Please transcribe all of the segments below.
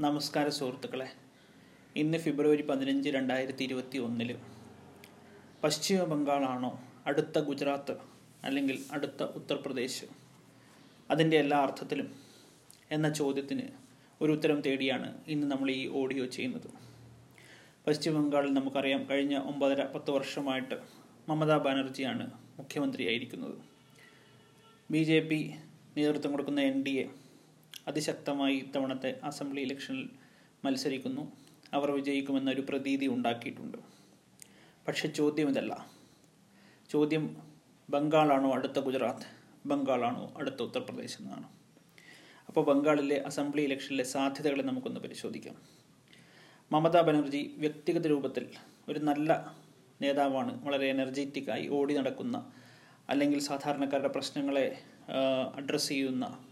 നമസ്കാര സുഹൃത്തുക്കളെ. ഇന്ന് ഫെബ്രുവരി പതിനഞ്ച് രണ്ടായിരത്തി ഇരുപത്തി ഒന്നിൽ പശ്ചിമ ബംഗാളാണോ അടുത്ത ഗുജറാത്ത് അല്ലെങ്കിൽ അടുത്ത ഉത്തർപ്രദേശ്? അതിന്റെ എല്ലാ അർത്ഥത്തിലും എന്ന ചോദ്യത്തിന് ഒരു ഉത്തരം തേടിയാണ് ഇന്ന് നമ്മൾ ഈ ഓഡിയോ ചെയ്യുന്നത്. പശ്ചിമ ബംഗാളിൽ നമുക്കറിയാം കഴിഞ്ഞ ഒമ്പതര പത്ത് വർഷമായിട്ട് മമതാ ബാനർജിയാണ് മുഖ്യമന്ത്രിയായിരിക്കുന്നത്. ബി ജെ പി നേതൃത്വം കൊടുക്കുന്ന എൻ ഡി എ അതിശക്തമായി ഇത്തവണത്തെ അസംബ്ലി ഇലക്ഷനിൽ മത്സരിക്കുന്നു. അവർ വിജയിക്കുമെന്നൊരു പ്രതീതി ഉണ്ടാക്കിയിട്ടുണ്ട്. പക്ഷെ ചോദ്യം ഇതല്ല. ചോദ്യം ബംഗാളാണോ അടുത്ത ഗുജറാത്ത്? ബംഗാളാണോ അടുത്ത ഉത്തർപ്രദേശ് എന്നാണ്. അപ്പോൾ ബംഗാളിലെ അസംബ്ലി ഇലക്ഷനിലെ സാധ്യതകളെ നമുക്കൊന്ന് പരിശോധിക്കാം. മമതാ ബാനർജി വ്യക്തിഗത രൂപത്തിൽ ഒരു നല്ല നേതാവാണ്. വളരെ എനർജറ്റിക്കായി ഓടി നടക്കുന്ന അല്ലെങ്കിൽ സാധാരണക്കാരുടെ പ്രശ്നങ്ങളെ അഡ്രസ്സ് ചെയ്യുന്ന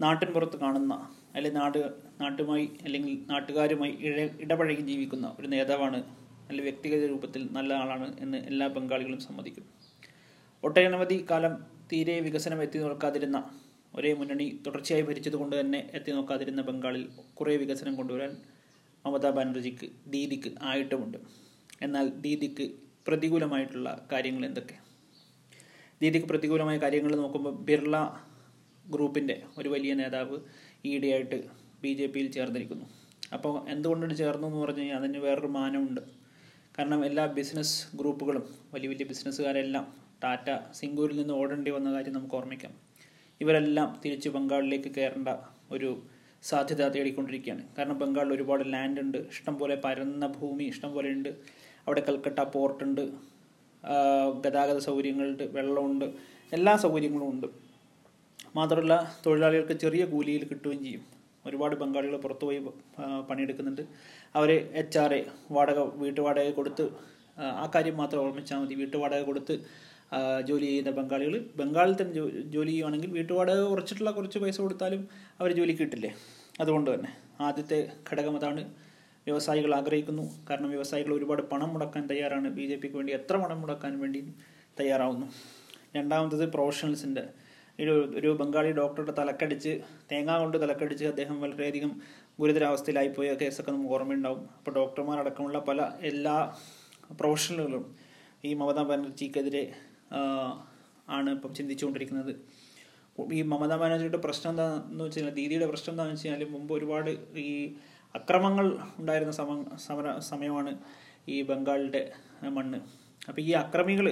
നാട്ടിൻ പുറത്ത് കാണുന്ന അല്ലെങ്കിൽ നാട് നാട്ടുമായി അല്ലെങ്കിൽ നാട്ടുകാരുമായി ഇഴ ഇടപഴകി ജീവിക്കുന്ന ഒരു നേതാവാണ് നല്ല വ്യക്തിഗത രൂപത്തിൽ നല്ല ആളാണ് എന്ന് എല്ലാ ബംഗാളികളും സമ്മതിക്കും ഒട്ടനവധി കാലം തീരെ വികസനം എത്തി നോക്കാതിരുന്ന ഒരേ മുന്നണി തുടർച്ചയായി ഭരിച്ചതുകൊണ്ട് തന്നെ എത്തി നോക്കാതിരുന്ന ബംഗാളിൽ കുറേ വികസനം കൊണ്ടുവരാൻ മമതാ ബാനർജിക്ക് ദീദിക്ക് ആയിട്ടുമുണ്ട്. എന്നാൽ ദീദിക്ക് പ്രതികൂലമായിട്ടുള്ള കാര്യങ്ങൾ എന്തൊക്കെ? ദീദിക്ക് പ്രതികൂലമായ കാര്യങ്ങൾ നോക്കുമ്പോൾ ബിർള ഗ്രൂപ്പിന്റെ ഒരു വലിയ നേതാവ് ഈയിടെയായിട്ട് ബി ജെ പിയിൽ ചേർന്നിരിക്കുന്നു. അപ്പോൾ എന്തുകൊണ്ടാണ് ചേർന്നു എന്ന് പറഞ്ഞു കഴിഞ്ഞാൽ അതിന് വേറൊരു മാനമുണ്ട്. കാരണം എല്ലാ ബിസിനസ് ഗ്രൂപ്പുകളും വലിയ വലിയ ബിസിനസ്സുകാരെല്ലാം ടാറ്റ സിംഗൂരിൽ നിന്ന് ഓടേണ്ടി വന്ന കാര്യം നമുക്ക് ഓർമ്മിക്കാം. ഇവരെല്ലാം തിരിച്ച് ബംഗാളിലേക്ക് കയറേണ്ട ഒരു സാധ്യത തേടിക്കൊണ്ടിരിക്കുകയാണ്. കാരണം ബംഗാളിൽ ഒരുപാട് ലാൻഡ് ഉണ്ട് ഇഷ്ടംപോലെ പരന്ന ഭൂമി ഇഷ്ടംപോലെ ഉണ്ട്. അവിടെ കൽക്കട്ട പോർട്ടുണ്ട് ഗതാഗത സൗകര്യങ്ങളുണ്ട് വെള്ളമുണ്ട് എല്ലാ സൗകര്യങ്ങളും ഉണ്ട്. മാത്രമല്ല തൊഴിലാളികൾക്ക് ചെറിയ കൂലിയിൽ കിട്ടുകയും ചെയ്യും. ഒരുപാട് ബംഗാളികൾ പുറത്തുപോയി പണിയെടുക്കുന്നുണ്ട്. അവർ എച്ച് ആർ എ വാടക വീട്ടുവാടക കൊടുത്ത് ആ കാര്യം മാത്രം ഓർമ്മിച്ചാൽ മതി. വീട്ടുവാടക കൊടുത്ത് ജോലി ചെയ്യുന്ന ബംഗാളികൾ ബംഗാളിൽ തന്നെ ജോലി ചെയ്യുകയാണെങ്കിൽ വീട്ടുവാടക കുറച്ചിട്ടുള്ള കുറച്ച് പൈസ കൊടുത്താലും അവർ ജോലി കിട്ടില്ലേ? അതുകൊണ്ട് തന്നെ. ആദ്യത്തെ ഘടകം അതാണ് വ്യവസായികൾ ആഗ്രഹിക്കുന്നു. കാരണം വ്യവസായികൾ ഒരുപാട് പണം മുടക്കാൻ തയ്യാറാണ്. ബി ജെ പിക്ക് വേണ്ടി എത്ര പണം മുടക്കാൻ വേണ്ടി തയ്യാറാവുന്നു. രണ്ടാമത്തത് പ്രൊഫഷണൽസിന്റെ ഒരു ഒരു ബംഗാളി ഡോക്ടറുടെ തലക്കടിച്ച് തേങ്ങ കൊണ്ട് തലക്കടിച്ച് അദ്ദേഹം വളരെയധികം ഗുരുതരാവസ്ഥയിലായി പോയ കേസൊക്കെ നമുക്ക് ഓർമ്മയുണ്ടാവും. അപ്പോൾ ഡോക്ടർമാരടക്കമുള്ള പല എല്ലാ പ്രൊഫഷണലുകളും ഈ മമതാ ബാനർജിക്കെതിരെ ആണ് ഇപ്പം ചിന്തിച്ചുകൊണ്ടിരിക്കുന്നത്. ഈ മമതാ ബാനർജിയുടെ പ്രശ്നം എന്താണെന്ന് വെച്ച് കഴിഞ്ഞാൽ ദീദിയുടെ പ്രശ്നം എന്താണെന്ന് വെച്ച് കഴിഞ്ഞാൽ മുമ്പ് ഒരുപാട് ഈ അക്രമങ്ങൾ ഉണ്ടായിരുന്ന സമ സമര സമയമാണ് ഈ ബംഗാളിന്റെ മണ്ണ്. അപ്പോൾ ഈ അക്രമികൾ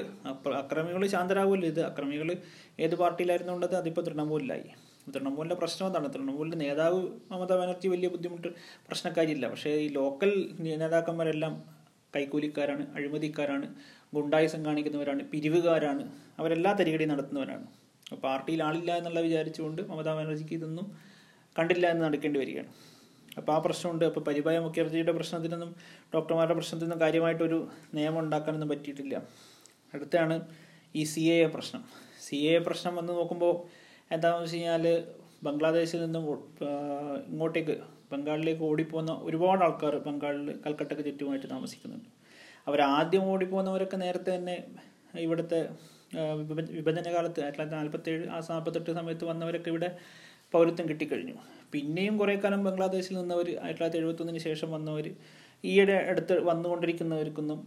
അക്രമികൾ ശാന്തരാകുമല്ലോ ഇത്. അക്രമികൾ ഏത് പാർട്ടിയിലായിരുന്നു ഉള്ളത്? അതിപ്പോൾ തൃണമൂലിലായി. തൃണമൂലിന്റെ പ്രശ്നം എന്താണ്? തൃണമൂലിന്റെ നേതാവ് മമതാ ബാനർജി വലിയ ബുദ്ധിമുട്ട് പ്രശ്നക്കാരില്ല. പക്ഷേ ഈ ലോക്കൽ നേതാക്കന്മാരെല്ലാം കൈക്കൂലിക്കാരാണ് അഴിമതിക്കാരാണ് ഗുണ്ടായുസം കാണിക്കുന്നവരാണ് പിരിവുകാരാണ്. അവരെല്ലാ തരികടി നടത്തുന്നവരാണ്. പാർട്ടിയിൽ ആളില്ല എന്നുള്ള വിചാരിച്ചുകൊണ്ട് മമതാ ബാനർജിക്ക് ഇതൊന്നും കണ്ടില്ല എന്ന് നടക്കേണ്ടി വരികയാണ്. അപ്പോൾ ആ പ്രശ്നമുണ്ട്. അപ്പോൾ പരിഭായ മുഖ്യമന്ത്രിയുടെ പ്രശ്നത്തിനൊന്നും ഡോക്ടർമാരുടെ പ്രശ്നത്തിനൊന്നും കാര്യമായിട്ടൊരു നിയമം ഉണ്ടാക്കാനൊന്നും പറ്റിയിട്ടില്ല. അടുത്താണ് ഈ സി എ എ പ്രശ്നം. സി എ എ പ്രശ്നം വന്ന് നോക്കുമ്പോൾ എന്താണെന്ന് വെച്ച് കഴിഞ്ഞാൽ ബംഗ്ലാദേശിൽ നിന്നും ഇങ്ങോട്ടേക്ക് ബംഗാളിലേക്ക് ഓടിപ്പോകുന്ന ഒരുപാട് ആൾക്കാർ ബംഗാളിൽ കൽക്കട്ടയ്ക്ക് ചുറ്റുമായിട്ട് താമസിക്കുന്നുണ്ട്. അവർ ആദ്യം ഓടിപ്പോകുന്നവരൊക്കെ നേരത്തെ തന്നെ ഇവിടുത്തെ വിഭജന കാലത്ത് ആയിരത്തി തൊള്ളായിരത്തി നാൽപ്പത്തേഴ് ആ നാൽപ്പത്തെട്ട് സമയത്ത് വന്നവരൊക്കെ ഇവിടെ പൗരത്വം കിട്ടിക്കഴിഞ്ഞു. പിന്നെയും കുറേ കാലം ബംഗ്ലാദേശിൽ നിന്നവർ ആയിരത്തി തൊള്ളായിരത്തി എഴുപത്തൊന്നിന് ശേഷം വന്നവർ ഈയിടെ അടുത്ത് വന്നുകൊണ്ടിരിക്കുന്നവർക്കൊന്നും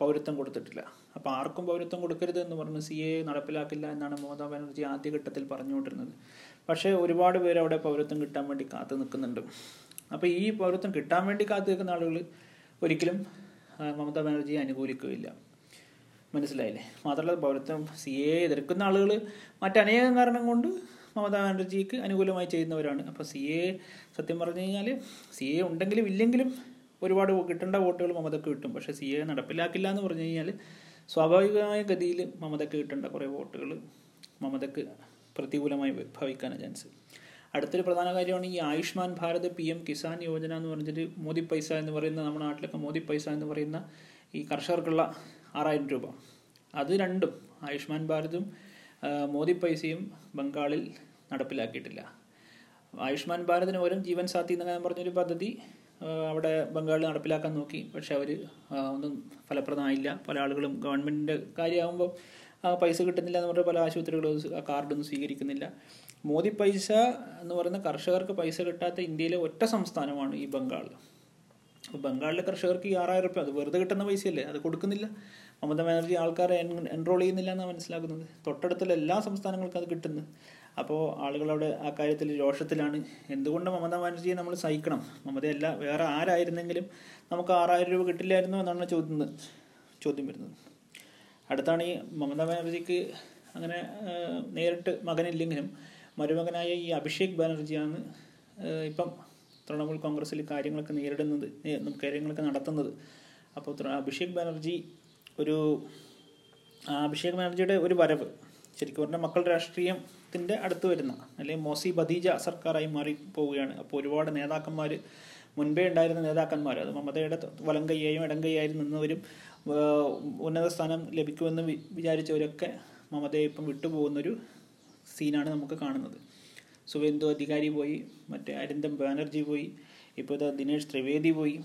പൗരത്വം കൊടുത്തിട്ടില്ല. അപ്പോൾ ആർക്കും പൗരത്വം കൊടുക്കരുത് എന്ന് പറഞ്ഞ് സി എ നടപ്പിലാക്കില്ല എന്നാണ് മമതാ ബാനർജി ആദ്യഘട്ടത്തിൽ പറഞ്ഞുകൊണ്ടിരുന്നത്. പക്ഷേ ഒരുപാട് പേര് അവിടെ പൗരത്വം കിട്ടാൻ വേണ്ടി കാത്തു നിൽക്കുന്നുണ്ട്. അപ്പോൾ ഈ പൗരത്വം കിട്ടാൻ വേണ്ടി കാത്തു നിൽക്കുന്ന ആളുകൾ ഒരിക്കലും മമതാ ബാനർജിയെ അനുകൂലിക്കുകയില്ല. മനസ്സിലായില്ലേ? മാത്രമല്ല പൗരത്വം സി എ എതിർക്കുന്ന ആളുകൾ മറ്റനേകം കാരണം കൊണ്ട് മമതാ ബാനർജിക്ക് അനുകൂലമായി ചെയ്യുന്നവരാണ്. അപ്പോൾ സി എ സത്യം പറഞ്ഞു കഴിഞ്ഞാൽ സി എ ഉണ്ടെങ്കിലും ഇല്ലെങ്കിലും ഒരുപാട് കിട്ടേണ്ട വോട്ടുകൾ മമതക്ക് കിട്ടും. പക്ഷേ സി എ നടപ്പിലാക്കില്ല എന്ന് പറഞ്ഞു കഴിഞ്ഞാൽ സ്വാഭാവികമായ ഗതിയിൽ മമതക്ക് കിട്ടേണ്ട കുറേ വോട്ടുകൾ മമതക്ക് പ്രതികൂലമായി ഭവിക്കാനാണ് ചാൻസ്. അടുത്തൊരു പ്രധാന കാര്യമാണ് ഈ ആയുഷ്മാൻ ഭാരത് പി എം കിസാൻ യോജന എന്ന് പറഞ്ഞിട്ട് മോദി പൈസ എന്ന് പറയുന്ന നമ്മുടെ നാട്ടിലൊക്കെ മോദി പൈസ എന്ന് പറയുന്ന ഈ കർഷകർക്കുള്ള ആറായിരം രൂപ. അത് രണ്ടും ആയുഷ്മാൻ ഭാരതും മോദി പൈസയും ബംഗാളിൽ നടപ്പിലാക്കിയിട്ടില്ല. ആയുഷ്മാൻ ഭാരതിന് പകരം ജീവൻ സാഥി എന്ന് പറഞ്ഞൊരു പദ്ധതി അവിടെ ബംഗാളിൽ നടപ്പിലാക്കാൻ നോക്കി. പക്ഷെ അവർ ഒന്നും ഫലപ്രദമായില്ല. പല ആളുകളും ഗവൺമെന്റിന്റെ കാര്യമാകുമ്പോൾ പൈസ കിട്ടുന്നില്ല എന്ന് പറഞ്ഞ പല ആശുപത്രികളും ആ കാർഡൊന്നും സ്വീകരിക്കുന്നില്ല. മോദി പൈസ എന്ന് പറയുന്ന കർഷകർക്ക് പൈസ കിട്ടാത്ത ഇന്ത്യയിലെ ഒറ്റ സംസ്ഥാനമാണ് ഈ ബംഗാൾ. അപ്പോൾ ബംഗാളിലെ കർഷകർക്ക് ഈ ആറായിരം റുപ്യ അത് വെറുതെ കിട്ടുന്ന പൈസയല്ലേ? അത് കൊടുക്കുന്നില്ല. മമത ബാനർജി ആൾക്കാരെ എൻറോൾ ചെയ്യുന്നില്ല എന്നാണ് മനസ്സിലാക്കുന്നത്. തൊട്ടടുത്തുള്ള എല്ലാ സംസ്ഥാനങ്ങൾക്കും അത് കിട്ടുന്നു. അപ്പോൾ ആളുകളവിടെ ആ കാര്യത്തിൽ രോഷത്തിലാണ്. എന്തുകൊണ്ട് മമത ബാനർജിയെ നമ്മൾ സഹിക്കണം. മമതയല്ല വേറെ ആരായിരുന്നെങ്കിലും നമുക്ക് ആറായിരം രൂപ കിട്ടില്ലായിരുന്നു എന്നാണ് ചോദ്യം ചോദ്യം വരുന്നത്. അടുത്താണ് ഈ മമത ബാനർജിക്ക് അങ്ങനെ നേരിട്ട് മകനില്ലെങ്കിലും മരുമകനായ ഈ അഭിഷേക് ബാനർജിയാണ് ഇപ്പം തൃണമൂൽ കോൺഗ്രസ്സിൽ കാര്യങ്ങളൊക്കെ നേരിടുന്നത് കാര്യങ്ങളൊക്കെ നടത്തുന്നത്. അപ്പോൾ അഭിഷേക് ബാനർജി ഒരു അഭിഷേക് ബാനർജിയുടെ ഒരു വരവ് ശരിക്കും പറഞ്ഞാൽ മക്കൾ രാഷ്ട്രീയത്തിന്റെ അടുത്ത് വരുന്ന അല്ലെങ്കിൽ മോസി ബദീജ സർക്കാരായി മാറി പോവുകയാണ്. അപ്പോൾ ഒരുപാട് നേതാക്കന്മാർ മുൻപേ ഉണ്ടായിരുന്ന നേതാക്കന്മാർ അത് മമതയുടെ വലം കൈയായും ഇടം കൈയായും നിന്നവരും ഉന്നത സ്ഥാനം ലഭിക്കുമെന്ന് വിചാരിച്ചവരൊക്കെ മമതയെ ഇപ്പം വിട്ടുപോകുന്നൊരു സീനാണ് നമുക്ക് കാണുന്നത്. സുവേന്ദു അധികാരി പോയി മറ്റേ അരിന്ദം ബാനർജി പോയി ഇപ്പോൾ ദിനേഷ് ത്രിവേദി പോയി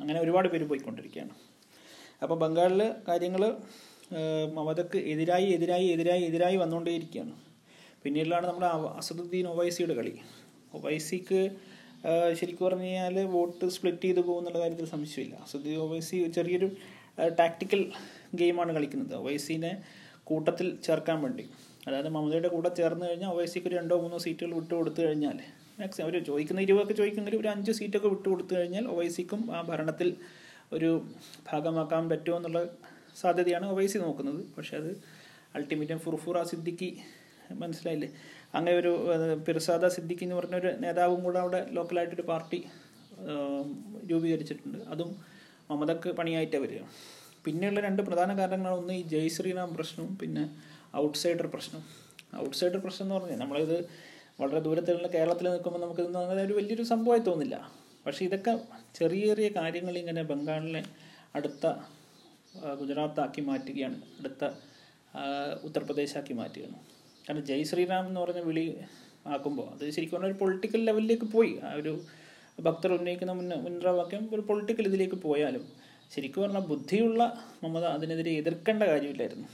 അങ്ങനെ ഒരുപാട് പേര് പോയിക്കൊണ്ടിരിക്കുകയാണ്. അപ്പോൾ ബംഗാളിൽ കാര്യങ്ങൾ മമതക്ക് എതിരായി എതിരായി എതിരായി എതിരായി വന്നുകൊണ്ടേയിരിക്കുകയാണ്. പിന്നീടിലാണ് നമ്മുടെ അസദുദ്ദീൻ ഒവൈസിയുടെ കളി. ഒവൈസിക്ക് ശരിക്കും പറഞ്ഞു കഴിഞ്ഞാൽ വോട്ട് സ്പ്ലിറ്റ് ചെയ്ത് പോകുന്നുള്ള കാര്യത്തിൽ സംശയമില്ല. അസദുദ്ദീൻ ഒവൈസി ചെറിയൊരു ടാക്ടിക്കൽ ഗെയിമാണ് കളിക്കുന്നത്. ഒവൈസിനെ കൂട്ടത്തിൽ ചേർക്കാൻ വേണ്ടി. അതായത് മമതയുടെ കൂടെ ചേർന്ന് കഴിഞ്ഞാൽ ഒവൈസിക്ക് ഒരു രണ്ടോ മൂന്നോ സീറ്റുകൾ വിട്ടു കൊടുത്തു കഴിഞ്ഞാൽ മാക്സിമം അവർ ചോദിക്കുന്ന ഇരുപതൊക്കെ ചോദിക്കുമെങ്കിൽ ഒരു അഞ്ച് സീറ്റൊക്കെ വിട്ടു കൊടുത്തു കഴിഞ്ഞാൽ ഒവൈസിക്കും ആ ഭരണത്തിൽ ഒരു ഭാഗമാക്കാൻ പറ്റുമോ എന്നുള്ള സാധ്യതയാണ് ഒവൈസി നോക്കുന്നത്. പക്ഷെ അത് അൾട്ടിമേറ്റം ഫുർഫുറ സിദ്ദിഖി മനസ്സിലായില്ലേ? അങ്ങനെ ഒരു പിർസാദ സിദ്ദിഖി എന്ന് പറഞ്ഞൊരു നേതാവും കൂടെ അവിടെ ലോക്കലായിട്ടൊരു പാർട്ടി രൂപീകരിച്ചിട്ടുണ്ട്. അതും മമതക്ക് പണിയായിട്ട് വരിക. പിന്നെയുള്ള രണ്ട് പ്രധാന കാരണങ്ങൾ ഒന്ന് ഈ ജയ് ശ്രീറാം പ്രശ്നവും പിന്നെ ഔട്ട്സൈഡർ പ്രശ്നം. ഔട്ട്സൈഡർ പ്രശ്നം എന്ന് പറഞ്ഞാൽ നമ്മളിത് വളരെ ദൂരത്തിലുള്ള കേരളത്തിൽ നിൽക്കുമ്പോൾ നമുക്ക് അങ്ങനെ ഒരു വലിയൊരു സംഭവമായി തോന്നില്ല. പക്ഷേ ഇതൊക്കെ ചെറിയ ചെറിയ കാര്യങ്ങൾ ഇങ്ങനെ ബംഗാളിലെ അടുത്ത ഗുജറാത്താക്കി മാറ്റുകയാണ്. അടുത്ത ഉത്തർപ്രദേശാക്കി മാറ്റുകയാണ്. കാരണം ജയ് ശ്രീറാം എന്ന് പറഞ്ഞ വിളി ആക്കുമ്പോൾ അത് ശരിക്കും പറഞ്ഞാൽ ഒരു പൊളിറ്റിക്കൽ ലെവലിലേക്ക് പോയി. ആ ഒരു ഭക്തർ ഉന്നയിക്കുന്ന മുന്ന മുൻദ്രാവാക്യം ഒരു പൊളിറ്റിക്കൽ ഇതിലേക്ക് പോയാലും ശരിക്കും പറഞ്ഞാൽ ബുദ്ധിയുള്ള മമത അതിനെതിരെ എതിർക്കേണ്ട കാര്യമില്ലായിരുന്നു.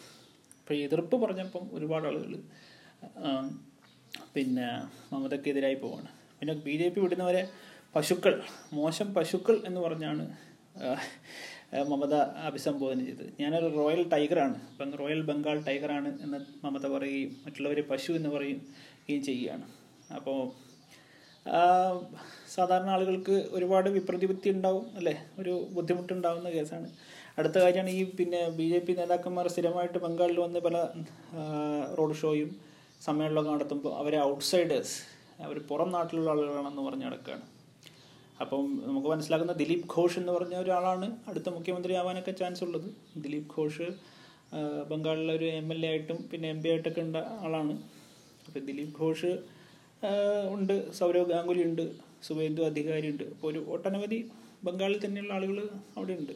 അപ്പോൾ എതിർപ്പ് പറഞ്ഞപ്പം ഒരുപാട് ആളുകൾ പിന്നെ മമതക്കെതിരായി പോവാണ്. പിന്നെ ബി ജെ പി വിടുന്നവരെ പശുക്കൾ മോശം പശുക്കൾ എന്ന് പറഞ്ഞാണ് മമത അഭിസംബോധന ചെയ്തത്. ഞാനൊരു റോയൽ ടൈഗറാണ്. ഇപ്പം റോയൽ ബംഗാൾ ടൈഗറാണ് എന്ന് മമത പറയുകയും മറ്റുള്ളവർ പശു എന്ന് പറയുകയും ചെയ്യുകയാണ്. അപ്പോൾ സാധാരണ ആളുകൾക്ക് ഒരുപാട് വിപ്രതിപത്തി ഉണ്ടാവും അല്ലേ? ഒരു ബുദ്ധിമുട്ടുണ്ടാവുന്ന കേസാണ്. അടുത്ത കാര്യമാണ് ഈ പിന്നെ ബി ജെ പി നേതാക്കന്മാർ സ്ഥിരമായിട്ട് ബംഗാളിൽ വന്ന് പല റോഡ് ഷോയും സമ്മേളനമൊക്കെ നടത്തുമ്പോൾ അവരെ ഔട്ട്സൈഡേഴ്സ് അവർ പുറം നാട്ടിലുള്ള ആളുകളാണെന്ന് പറഞ്ഞ് നടക്കുകയാണ്. അപ്പം നമുക്ക് മനസ്സിലാക്കുന്ന ദിലീപ് ഘോഷ് എന്ന് പറഞ്ഞ ഒരാളാണ് അടുത്ത മുഖ്യമന്ത്രി ആവാനൊക്കെ ചാൻസ് ഉള്ളത്. ദിലീപ് ഘോഷ് ബംഗാളിലെ ഒരു എം എൽ എ ആയിട്ടും പിന്നെ എം പി ആയിട്ടൊക്കെ ഉണ്ട ആളാണ്. അപ്പോൾ ദിലീപ് ഘോഷ് ഉണ്ട്. സൗരവ് ഗാംഗുലി ഉണ്ട്. സുവേന്ദു അധികാരി ഉണ്ട്. അപ്പോൾ ഒരു ഒട്ടനവധി ബംഗാളിൽ തന്നെയുള്ള ആളുകൾ അവിടെ ഉണ്ട്.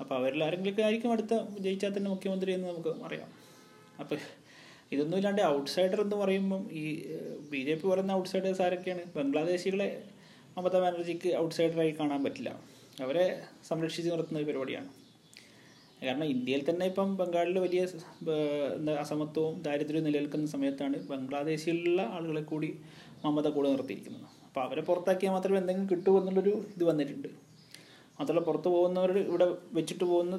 അപ്പോൾ അവരിൽ ആരെങ്കിലുമൊക്കെ ആയിരിക്കും അടുത്ത ജയിച്ചാൽ തന്നെ മുഖ്യമന്ത്രി എന്ന് നമുക്ക് അറിയാം അപ്പോൾ ഇതൊന്നും ഇല്ലാണ്ട് ഔട്ട്സൈഡർ എന്ന് പറയുമ്പം ഈ ബി ജെ പി പറയുന്ന ഔട്ട്സൈഡേഴ്സ് ആരൊക്കെയാണ്? ബംഗ്ലാദേശികളെ മമതാ ബാനർജിക്ക് ഔട്ട്സൈഡറായി കാണാൻ പറ്റില്ല. അവരെ സംരക്ഷിച്ച് നിർത്തുന്ന ഒരു പരിപാടിയാണ്. കാരണം ഇന്ത്യയിൽ തന്നെ ഇപ്പം ബംഗാളിൽ വലിയ എന്താ അസമത്വവും ദാരിദ്ര്യവും നിലനിൽക്കുന്ന സമയത്താണ് ബംഗ്ലാദേശിലുള്ള ആളുകളെ കൂടി മമത കൂടെ നിർത്തിയിരിക്കുന്നത്. അപ്പോൾ അവരെ പുറത്താക്കിയാൽ മാത്രമേ എന്തെങ്കിലും കിട്ടൂ എന്നുള്ളൊരു ഇത് വന്നിട്ടുണ്ട്. മാത്രമല്ല പുറത്ത് പോകുന്നവർ ഇവിടെ വെച്ചിട്ട് പോകുന്ന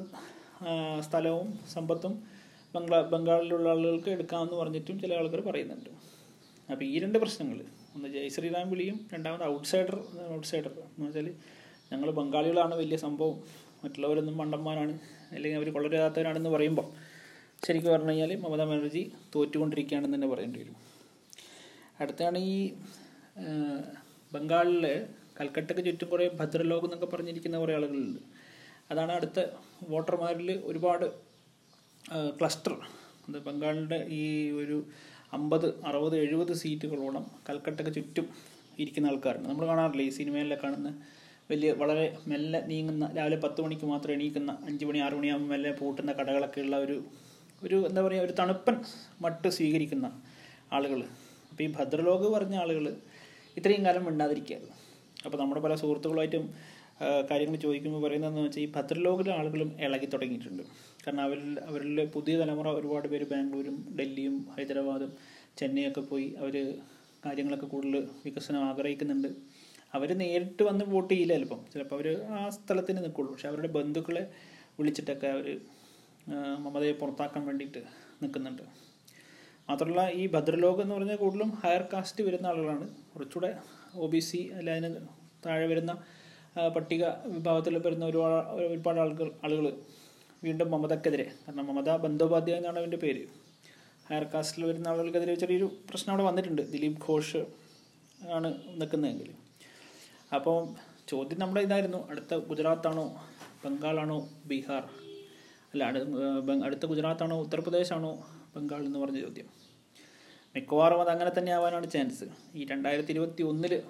സ്ഥലവും സമ്പത്തും ബംഗ്ലാ ബംഗാളിലുള്ള ആളുകൾക്ക് എടുക്കാമെന്ന് പറഞ്ഞിട്ടും ചില ആളുകൾ പറയുന്നുണ്ട്. അപ്പോൾ ഈ രണ്ട് പ്രശ്നങ്ങൾ ഒന്ന് ജയ് ശ്രീറാം വിളിയും രണ്ടാമത് ഔട്ട്സൈഡർ ഔട്ട്സൈഡർ. എന്ന് വെച്ചാൽ ഞങ്ങൾ ബംഗാളികളാണ് വലിയ സംഭവം. മറ്റുള്ളവരൊന്നും മണ്ടന്മാരാണ് അല്ലെങ്കിൽ അവർ കൊള്ളരുതാത്തവരാണെന്ന് പറയുമ്പോൾ ശരിക്കും പറഞ്ഞു കഴിഞ്ഞാൽ മമതാ ബാനർജി തോറ്റുകൊണ്ടിരിക്കുകയാണെന്ന് തന്നെ പറയേണ്ടി വരും. അടുത്താണ് ഈ ബംഗാളിൽ കൽക്കട്ടയ്ക്ക് ചുറ്റും കുറേ ഭദ്രലോകം എന്നൊക്കെ പറഞ്ഞിരിക്കുന്ന കുറേ ആളുകളുണ്ട്. അതാണ് അടുത്ത വോട്ടർമാരിൽ ഒരുപാട് ക്ലസ്റ്റർ. അത് ബംഗാളിന്റെ ഈ ഒരു അമ്പത് അറുപത് എഴുപത് സീറ്റുകളോളം കൽക്കട്ടയ്ക്ക് ചുറ്റും ഇരിക്കുന്ന ആൾക്കാരുണ്ട്. നമ്മൾ കാണാറില്ല ഈ സിനിമയിലെ കാണുന്ന വലിയ വളരെ മെല്ലെ നീങ്ങുന്ന രാവിലെ പത്ത് മണിക്ക് മാത്രം എണീക്കുന്ന അഞ്ച് മണി ആറ് മണിയാകുമ്പോൾ മെല്ലെ പൂട്ടുന്ന കടകളൊക്കെ ഉള്ള ഒരു ഒരു എന്താ പറയുക ഒരു തണുപ്പൻ മട്ട് സ്വീകരിക്കുന്ന ആളുകൾ. അപ്പോൾ ഈ ഭദ്രലോക് പറഞ്ഞ ആളുകൾ ഇത്രയും കാലം മിണ്ടാതിരിക്കുകയായിരുന്നു അപ്പോൾ നമ്മുടെ പല സുഹൃത്തുക്കളുമായിട്ടും കാര്യങ്ങൾ ചോദിക്കുമ്പോൾ പറയുന്നതെന്ന് വെച്ചാൽ ഈ ഭദ്രലോകിലെ ആളുകളും ഇളകി തുടങ്ങിയിട്ടുണ്ട്. കാരണം അവരിൽ അവരിൽ പുതിയ തലമുറ ഒരുപാട് പേര് ബാംഗ്ലൂരും ഡൽഹിയും ഹൈദരാബാദും ചെന്നൈയൊക്കെ പോയി അവർ കാര്യങ്ങളൊക്കെ കൂടുതൽ വികസനം ആഗ്രഹിക്കുന്നുണ്ട്. അവർ നേരിട്ട് വന്ന് വോട്ട് ചെയ്യില്ല ചിലപ്പം. ചിലപ്പോൾ അവർ ആ സ്ഥലത്തിന് നിൽക്കുള്ളൂ. പക്ഷെ അവരുടെ ബന്ധുക്കളെ വിളിച്ചിട്ടൊക്കെ അവർ മമതയെ പുറത്താക്കാൻ വേണ്ടിയിട്ട് നിൽക്കുന്നുണ്ട്. മാത്രമല്ല ഈ ഭദ്രലോക് എന്ന് പറഞ്ഞാൽ കൂടുതലും ഹയർ കാസ്റ്റ് വരുന്ന ആളുകളാണ്. കുറച്ചുകൂടെ ഒ ബി സി അല്ല അതിന് താഴെ വരുന്ന പട്ടിക വിഭാഗത്തിൽ വരുന്ന ഒരുപാട് ഒരുപാട് ആളുകൾ ആളുകൾ വീണ്ടും മമതക്കെതിരെ. കാരണം മമത ബന്ധോപാധ്യായ എന്നാണ് അവന്റെ പേര്. ഹയർ കാസ്റ്റിൽ വരുന്ന ആളുകൾക്കെതിരെ ചെറിയൊരു പ്രശ്നം അവിടെ വന്നിട്ടുണ്ട്. ദിലീപ് ഘോഷ് ആണ് നിൽക്കുന്നതെങ്കിൽ. അപ്പോൾ ചോദ്യം നമ്മുടെ ഇതായിരുന്നു. അടുത്ത ഗുജറാത്താണോ ബംഗാളാണോ ബീഹാർ? അല്ല അടുത്ത ഗുജറാത്താണോ ഉത്തർപ്രദേശാണോ ബംഗാൾ എന്ന് പറഞ്ഞ ചോദ്യം. മിക്കവാറും അത് അങ്ങനെ തന്നെ ആവാനാണ് ചാൻസ്. ഈ രണ്ടായിരത്തി ഇരുപത്തി ഒന്നിൽ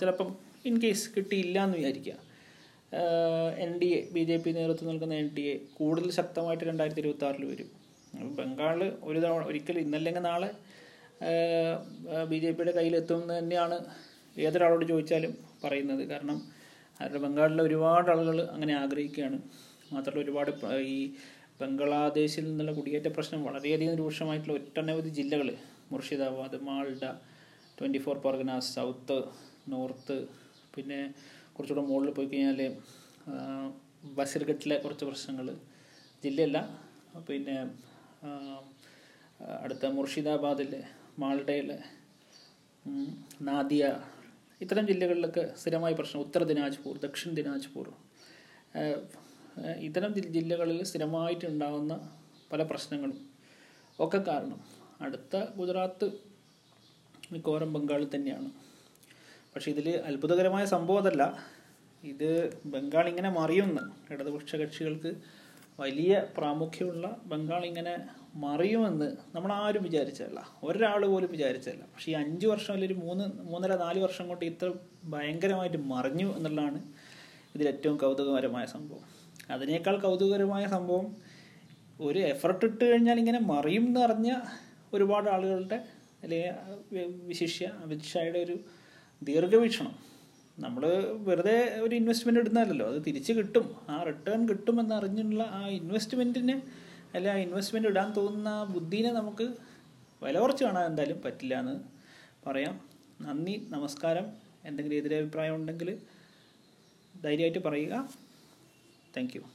ചിലപ്പം ഇൻ കേസ് കിട്ടിയില്ല എന്ന് വിചാരിക്കുക. N D A B J P നേതൃത്വം നൽകുന്ന എൻ ഡി എ കൂടുതൽ ശക്തമായിട്ട് രണ്ടായിരത്തി ഇരുപത്തി ആറിൽ വരും ബംഗാൾ ഒരു തവണ ഒരിക്കലും ഇന്നല്ലെങ്കിൽ നാളെ ബി ജെ പിയുടെ കയ്യിലെത്തുമെന്ന് തന്നെയാണ് ഏതൊരാളോട് ചോദിച്ചാലും പറയുന്നത്. കാരണം അവരുടെ ബംഗാളിലെ ഒരുപാട് ആളുകൾ അങ്ങനെ ആഗ്രഹിക്കുകയാണ്. മാത്രമല്ല ഒരുപാട് ഈ ബംഗ്ലാദേശിൽ നിന്നുള്ള കുടിയേറ്റ പ്രശ്നം വളരെയധികം രൂക്ഷമായിട്ടുള്ള ഒട്ടനവധി ജില്ലകൾ Murshidabad Malda twenty four Parganas south north പിന്നെ കുറച്ചുകൂടെ മുകളിൽ പോയി കഴിഞ്ഞാൽ ബസിർഗട്ടിലെ കുറച്ച് പ്രശ്നങ്ങൾ ജില്ലയല്ല പിന്നെ അടുത്ത മുർഷിദാബാദിലെ മാൾഡയിലെ നാദിയ ഇത്തരം ജില്ലകളിലൊക്കെ സ്ഥിരമായി പ്രശ്നം. ഉത്തര ദിനാജ്പൂർ ദക്ഷിണ ദിനാജ്പൂർ. ഇത്തരം ജില്ലകളിൽ സ്ഥിരമായിട്ടുണ്ടാകുന്ന പല പ്രശ്നങ്ങളും ഒക്കെ കാരണം. അടുത്ത ഗുജറാത്ത് മിക്കവാറും ബംഗാളിൽ തന്നെയാണ്. പക്ഷേ ഇതിൽ അത്ഭുതകരമായ സംഭവം അതല്ല. ഇത് ബംഗാൾ ഇങ്ങനെ മറിയുമെന്ന് ഇടതുപക്ഷ കക്ഷികൾക്ക് വലിയ പ്രാമുഖ്യമുള്ള ബംഗാൾ ഇങ്ങനെ മറിയുമെന്ന് നമ്മൾ ആരും വിചാരിച്ചതല്ല. ഒരാൾ പോലും വിചാരിച്ചതല്ല. പക്ഷേ ഈ അഞ്ച് വർഷം അല്ലെങ്കിൽ ഒരു മൂന്ന് മൂന്നര നാല് വർഷം കൊണ്ട് ഇത്ര ഭയങ്കരമായിട്ട് മറിഞ്ഞു എന്നുള്ളതാണ് ഇതിലേറ്റവും കൗതുകകരമായ സംഭവം. അതിനേക്കാൾ കൗതുകകരമായ സംഭവം ഒരു എഫർട്ട് ഇട്ട് കഴിഞ്ഞാൽ ഇങ്ങനെ മറിയും എന്ന് അറിഞ്ഞ ഒരുപാട് ആളുകളുടെ അല്ലെങ്കിൽ വിശിഷ്യ അമിത്ഷായുടെ ഒരു ദീർഘവീക്ഷണം. നമ്മൾ വെറുതെ ഒരു ഇൻവെസ്റ്റ്മെന്റ് ഇടുന്നതല്ലല്ലോ അത് തിരിച്ച് കിട്ടും. ആ റിട്ടേൺ കിട്ടുമെന്ന് അറിഞ്ഞുള്ള ആ ഇൻവെസ്റ്റ്മെന്റിന് അല്ല ആ ഇൻവെസ്റ്റ്മെന്റ് ഇടാൻ തോന്നുന്ന ആ ബുദ്ധിനെ നമുക്ക് വില കുറച്ച് കാണാൻ എന്തായാലും പറ്റില്ല എന്ന് പറയാം. നന്ദി നമസ്കാരം. എന്തെങ്കിലും എതിരഭിപ്രായം ഉണ്ടെങ്കിൽ ധൈര്യമായിട്ട് പറയുക. താങ്ക്